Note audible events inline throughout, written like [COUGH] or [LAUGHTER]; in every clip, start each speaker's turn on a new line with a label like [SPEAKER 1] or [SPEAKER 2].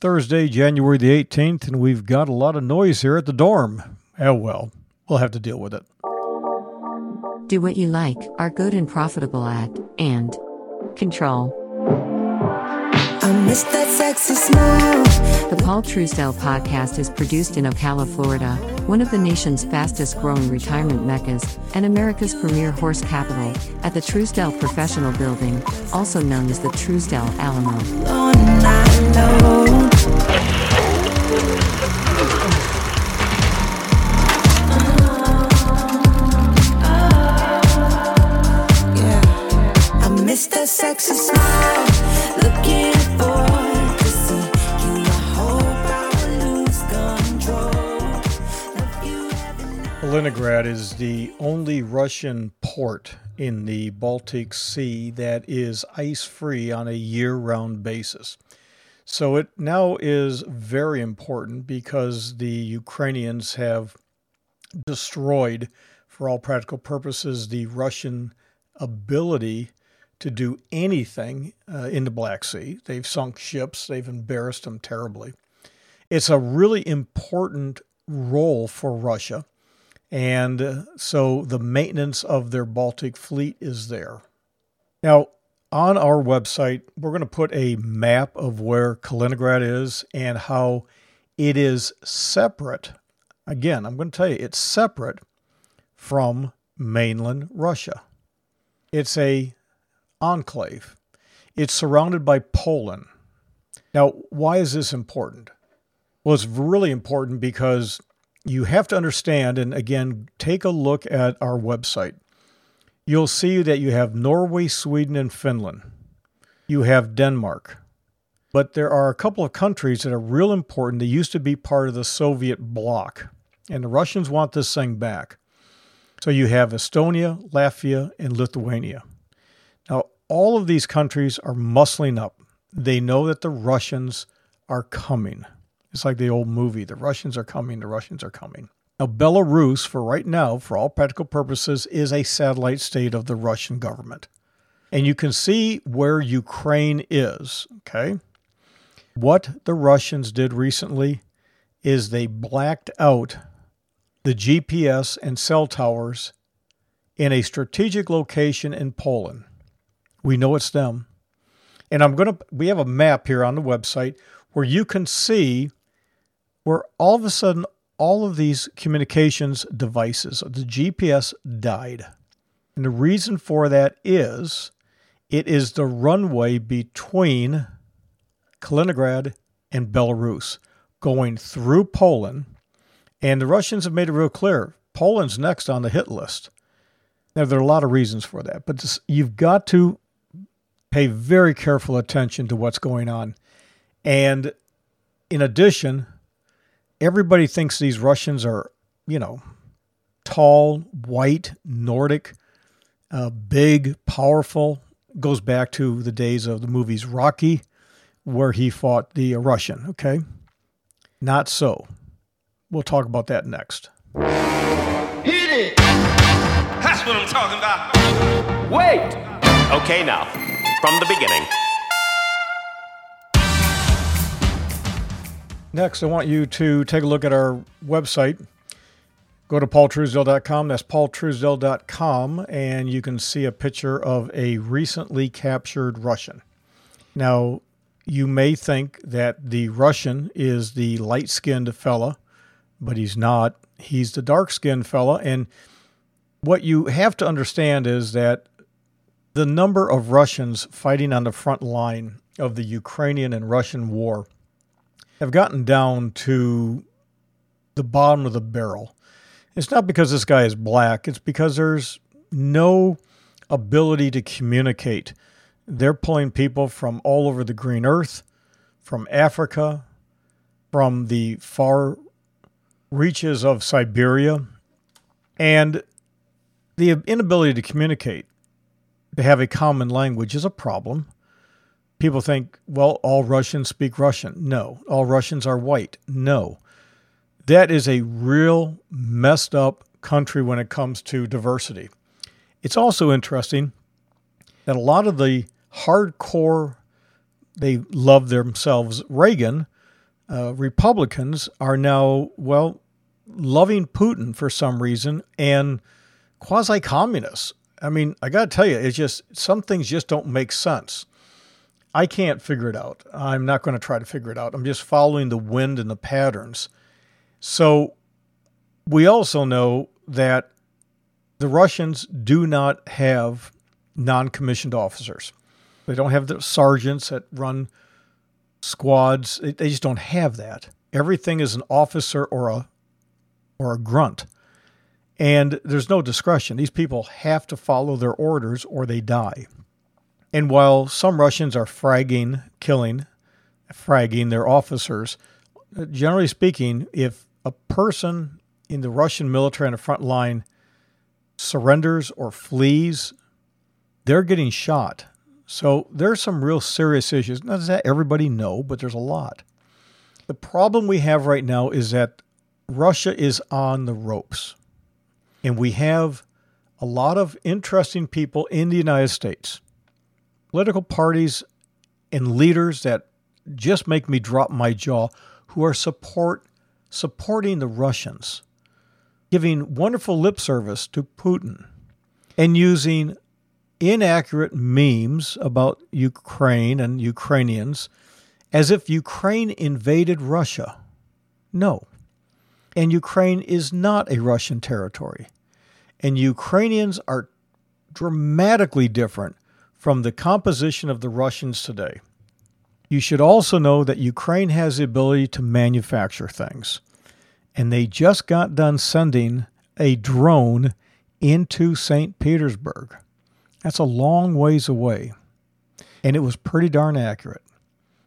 [SPEAKER 1] Thursday, January the 18th, and we've got a lot of noise here at the dorm. Oh well, we'll have to deal with it.
[SPEAKER 2] Do what you like, are good and profitable at, and control.
[SPEAKER 3] I miss that sexy smile.
[SPEAKER 2] The Paul Truesdell podcast is produced in Ocala, Florida, one of the nation's fastest growing retirement meccas and America's premier horse capital, at the Truesdell Professional Building, also known as the Truesdell Alamo.
[SPEAKER 1] Russian port in the Baltic Sea that is ice free on a year round basis. So it now is very important because the Ukrainians have destroyed, for all practical purposes, the Russian ability to do anything uh, in the Black Sea. They've sunk ships, they've embarrassed them terribly. It's a really important role for Russia. And so the maintenance of their Baltic fleet is there. Now, on our website, we're going to put a map of where Kaliningrad is and how it is separate. Again, I'm going to tell you, it's separate from mainland Russia. It's a enclave. It's surrounded by Poland. Now, why is this important? Well, it's really important because you have to understand, and again, take a look at our website. You'll see that you have Norway, Sweden, and Finland. You have Denmark. But there are a couple of countries that are real important. They used to be part of the Soviet bloc, and the Russians want this thing back. So you have Estonia, Latvia, and Lithuania. Now, all of these countries are muscling up. They know that the Russians are coming. It's like the old movie The Russians are coming, the Russians are coming. Now, Belarus, for right now, for all practical purposes, is a satellite state of the Russian government. And you can see where Ukraine is, okay? What the Russians did recently is they blacked out the GPS and cell towers in a strategic location in Poland. We know it's them. And I'm going to, we have a map here on the website where you can see where all of a sudden all of these communications devices, the GPS died. And the reason for that is it is the runway between Kaliningrad and Belarus going through Poland. And the Russians have made it real clear Poland's next on the hit list. Now, there are a lot of reasons for that, but this, you've got to pay very careful attention to what's going on. And in addition, everybody thinks these Russians are, you know, tall, white, Nordic, uh, big, powerful. Goes back to the days of the movies Rocky, where he fought the uh, Russian. Okay, not so. We'll talk about that next.
[SPEAKER 4] Hit it! That's what I'm talking about.
[SPEAKER 5] Wait! Okay, now, from the beginning.
[SPEAKER 1] Next, I want you to take a look at our website. Go to paultruesdell.com. That's paultruesdell.com, and you can see a picture of a recently captured Russian. Now, you may think that the Russian is the light skinned fella, but he's not. He's the dark skinned fella. And what you have to understand is that the number of Russians fighting on the front line of the Ukrainian and Russian war have gotten down to the bottom of the barrel. It's not because this guy is black, it's because there's no ability to communicate. They're pulling people from all over the green earth, from Africa, from the far reaches of Siberia, and the inability to communicate, to have a common language is a problem people think, well, all Russians speak Russian. No. All Russians are white. No. That is a real messed up country when it comes to diversity. It's also interesting that a lot of the hardcore, they love themselves, Reagan, uh, Republicans are now, well, loving Putin for some reason and quasi communists. I mean, I got to tell you, it's just some things just don't make sense. I can't figure it out. I'm not going to try to figure it out. I'm just following the wind and the patterns. So we also know that the Russians do not have non commissioned officers. They don't have the sergeants that run squads. They just don't have that. Everything is an officer or a or a grunt. And there's no discretion. These people have to follow their orders or they die. And while some Russians are fragging, killing, fragging their officers, generally speaking, if a person in the Russian military on the front line surrenders or flees, they're getting shot. So there's some real serious issues. Not that everybody know, but there's a lot. The problem we have right now is that Russia is on the ropes. And we have a lot of interesting people in the United States, political parties and leaders that just make me drop my jaw who are support supporting the Russians, giving wonderful lip service to Putin and using inaccurate memes about Ukraine and Ukrainians as if Ukraine invaded Russia. No. And Ukraine is not a Russian territory. And Ukrainians are dramatically different from the composition of the Russians today. You should also know that Ukraine has the ability to manufacture things. And they just got done sending a drone into St. Petersburg. That's a long ways away. And it was pretty darn accurate.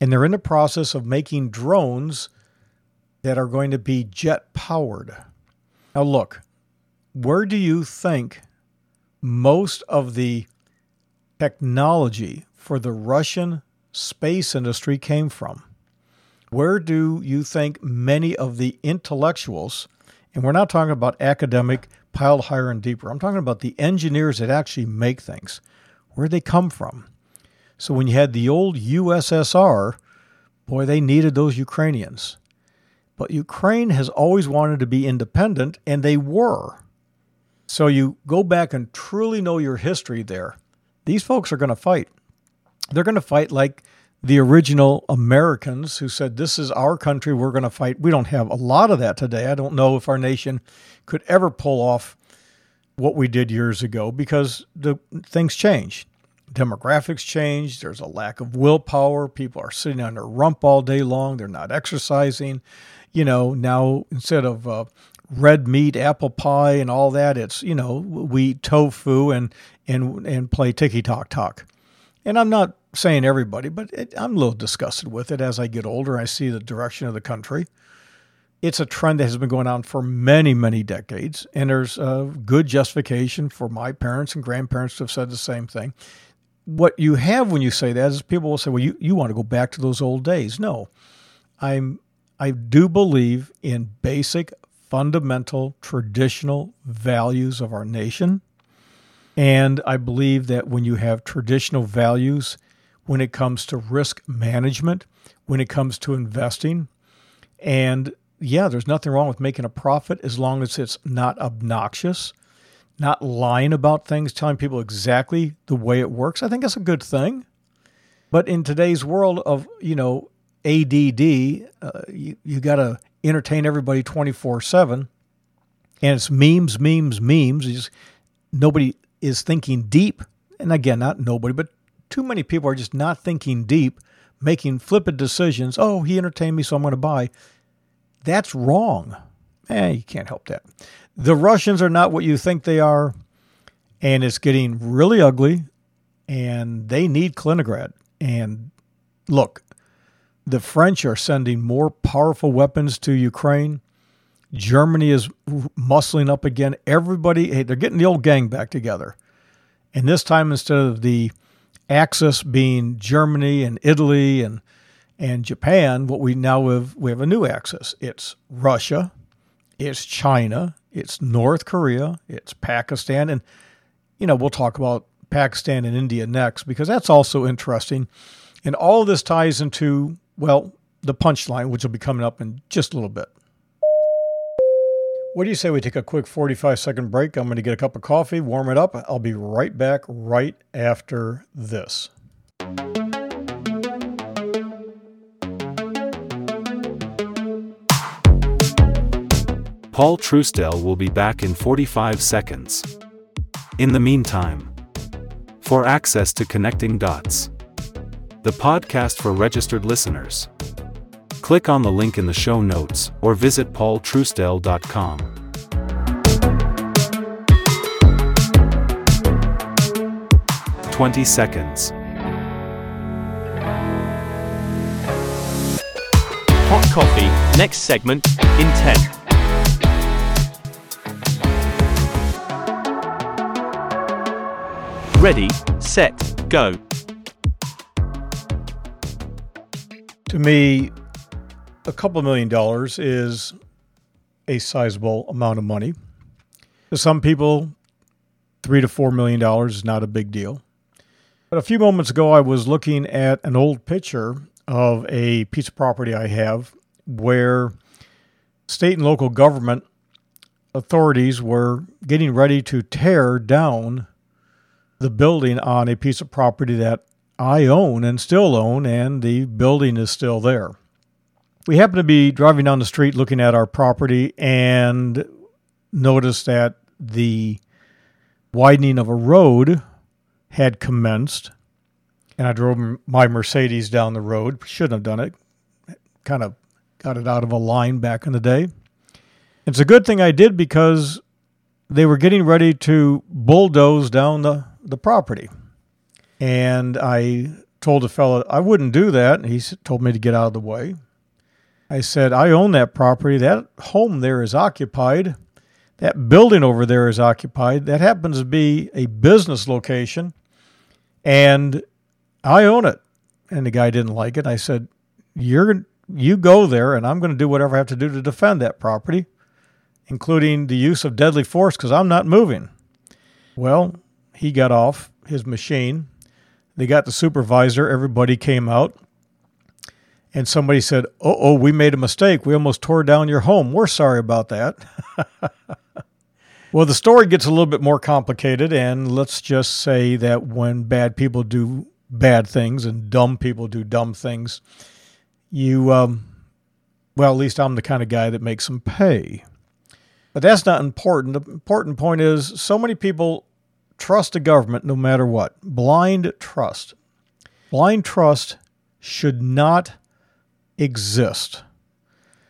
[SPEAKER 1] And they're in the process of making drones that are going to be jet powered. Now, look, where do you think most of the technology for the Russian space industry came from? Where do you think many of the intellectuals, and we're not talking about academic piled higher and deeper, I'm talking about the engineers that actually make things, where they come from? So when you had the old USSR, boy, they needed those Ukrainians. But Ukraine has always wanted to be independent, and they were. So you go back and truly know your history there. These folks are going to fight. They're going to fight like the original Americans who said, This is our country, we're going to fight. We don't have a lot of that today. I don't know if our nation could ever pull off what we did years ago because the things change. Demographics change. There's a lack of willpower. People are sitting on their rump all day long. They're not exercising. You know, now instead of uh, red meat, apple pie, and all that, it's you know we eat tofu and and and play tiki talk talk. And I'm not saying everybody, but it, I'm a little disgusted with it as I get older. I see the direction of the country. It's a trend that has been going on for many, many decades, and there's a good justification for my parents and grandparents to have said the same thing. What you have when you say that is people will say, "Well, you, you want to go back to those old days." No, I'm I do believe in basic, fundamental, traditional values of our nation. And I believe that when you have traditional values, when it comes to risk management, when it comes to investing, and yeah, there's nothing wrong with making a profit as long as it's not obnoxious, not lying about things, telling people exactly the way it works. I think that's a good thing. But in today's world of, you know, ADD, uh, you, you got to entertain everybody 24 7. And it's memes, memes, memes. Just, nobody is thinking deep. And again, not nobody, but too many people are just not thinking deep, making flippant decisions. Oh, he entertained me, so I'm going to buy. That's wrong. Eh, you can't help that. The Russians are not what you think they are, and it's getting really ugly, and they need Kaliningrad. And look, the French are sending more powerful weapons to Ukraine. Germany is muscling up again. Everybody, hey, they're getting the old gang back together. And this time, instead of the axis being Germany and Italy and and Japan, what we now have we have a new axis. It's Russia, it's China, it's North Korea, it's Pakistan, and you know we'll talk about Pakistan and India next because that's also interesting. And all of this ties into well the punchline, which will be coming up in just a little bit. What do you say we take a quick 45 second break? I'm going to get a cup of coffee, warm it up. I'll be right back right after this.
[SPEAKER 6] Paul Truesdell will be back in 45 seconds. In the meantime, for access to Connecting Dots, the podcast for registered listeners, click on the link in the show notes or visit paultruesdell.com. Twenty seconds.
[SPEAKER 5] Hot coffee, next segment, in 10. Ready, set, go.
[SPEAKER 1] To me, a couple million dollars is a sizable amount of money. To some people, three to four million dollars is not a big deal. But a few moments ago, I was looking at an old picture of a piece of property I have where state and local government authorities were getting ready to tear down the building on a piece of property that I own and still own, and the building is still there. We happened to be driving down the street looking at our property and noticed that the widening of a road had commenced. And I drove my Mercedes down the road. Shouldn't have done it. Kind of got it out of a line back in the day. It's a good thing I did because they were getting ready to bulldoze down the, the property. And I told the fellow I wouldn't do that. He told me to get out of the way. I said, I own that property. That home there is occupied. That building over there is occupied. That happens to be a business location. And I own it. And the guy didn't like it. I said, You're you go there and I'm going to do whatever I have to do to defend that property, including the use of deadly force because I'm not moving. Well, he got off his machine. They got the supervisor. Everybody came out. And somebody said, Oh, oh, we made a mistake. We almost tore down your home. We're sorry about that. [LAUGHS] well, the story gets a little bit more complicated. And let's just say that when bad people do bad things and dumb people do dumb things, you, um, well, at least I'm the kind of guy that makes them pay. But that's not important. The important point is so many people trust a government no matter what. Blind trust. Blind trust should not exist.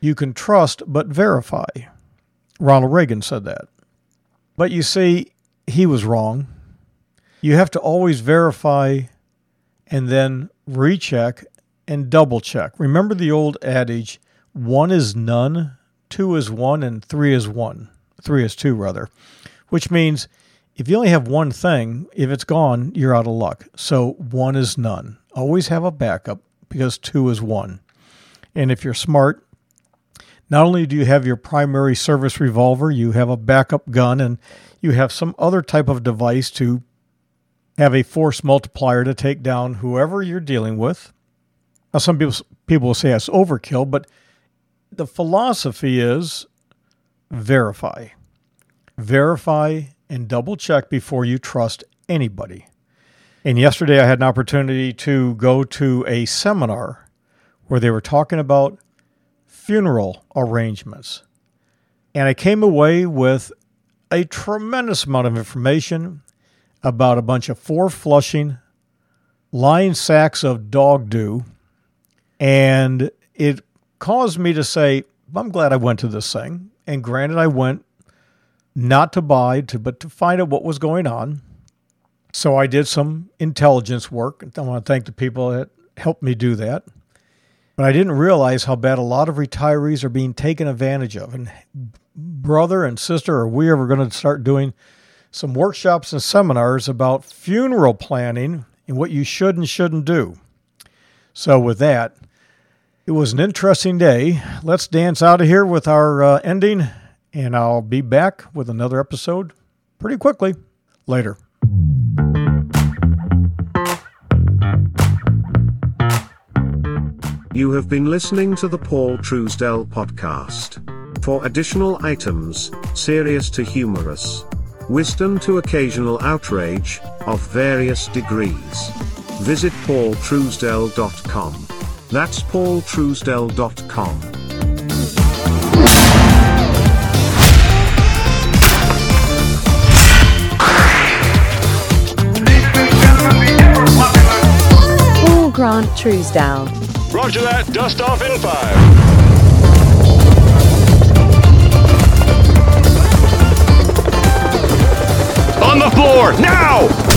[SPEAKER 1] You can trust but verify. Ronald Reagan said that. But you see, he was wrong. You have to always verify and then recheck and double check. Remember the old adage one is none, two is one, and three is one. Three is two, rather, which means if you only have one thing, if it's gone, you're out of luck. So one is none. Always have a backup because two is one. And if you're smart, not only do you have your primary service revolver, you have a backup gun and you have some other type of device to have a force multiplier to take down whoever you're dealing with. Now, some people people will say that's overkill, but the philosophy is verify, verify, and double check before you trust anybody. And yesterday, I had an opportunity to go to a seminar where they were talking about funeral arrangements. And I came away with a tremendous amount of information about a bunch of four flushing lined sacks of dog dew. And it caused me to say, I'm glad I went to this thing. And granted, I went not to buy, to, but to find out what was going on. So I did some intelligence work. And I want to thank the people that helped me do that. But I didn't realize how bad a lot of retirees are being taken advantage of. And brother and sister, are we ever going to start doing some workshops and seminars about funeral planning and what you should and shouldn't do? So, with that, it was an interesting day. Let's dance out of here with our uh, ending, and I'll be back with another episode pretty quickly. Later.
[SPEAKER 7] You have been listening to the Paul Truesdell podcast. For additional items, serious to humorous, wisdom to occasional outrage, of various degrees, visit paultruesdell.com. That's paultruesdell.com.
[SPEAKER 8] Grant Truesdell.
[SPEAKER 9] Roger that. Dust off in five. On the floor now!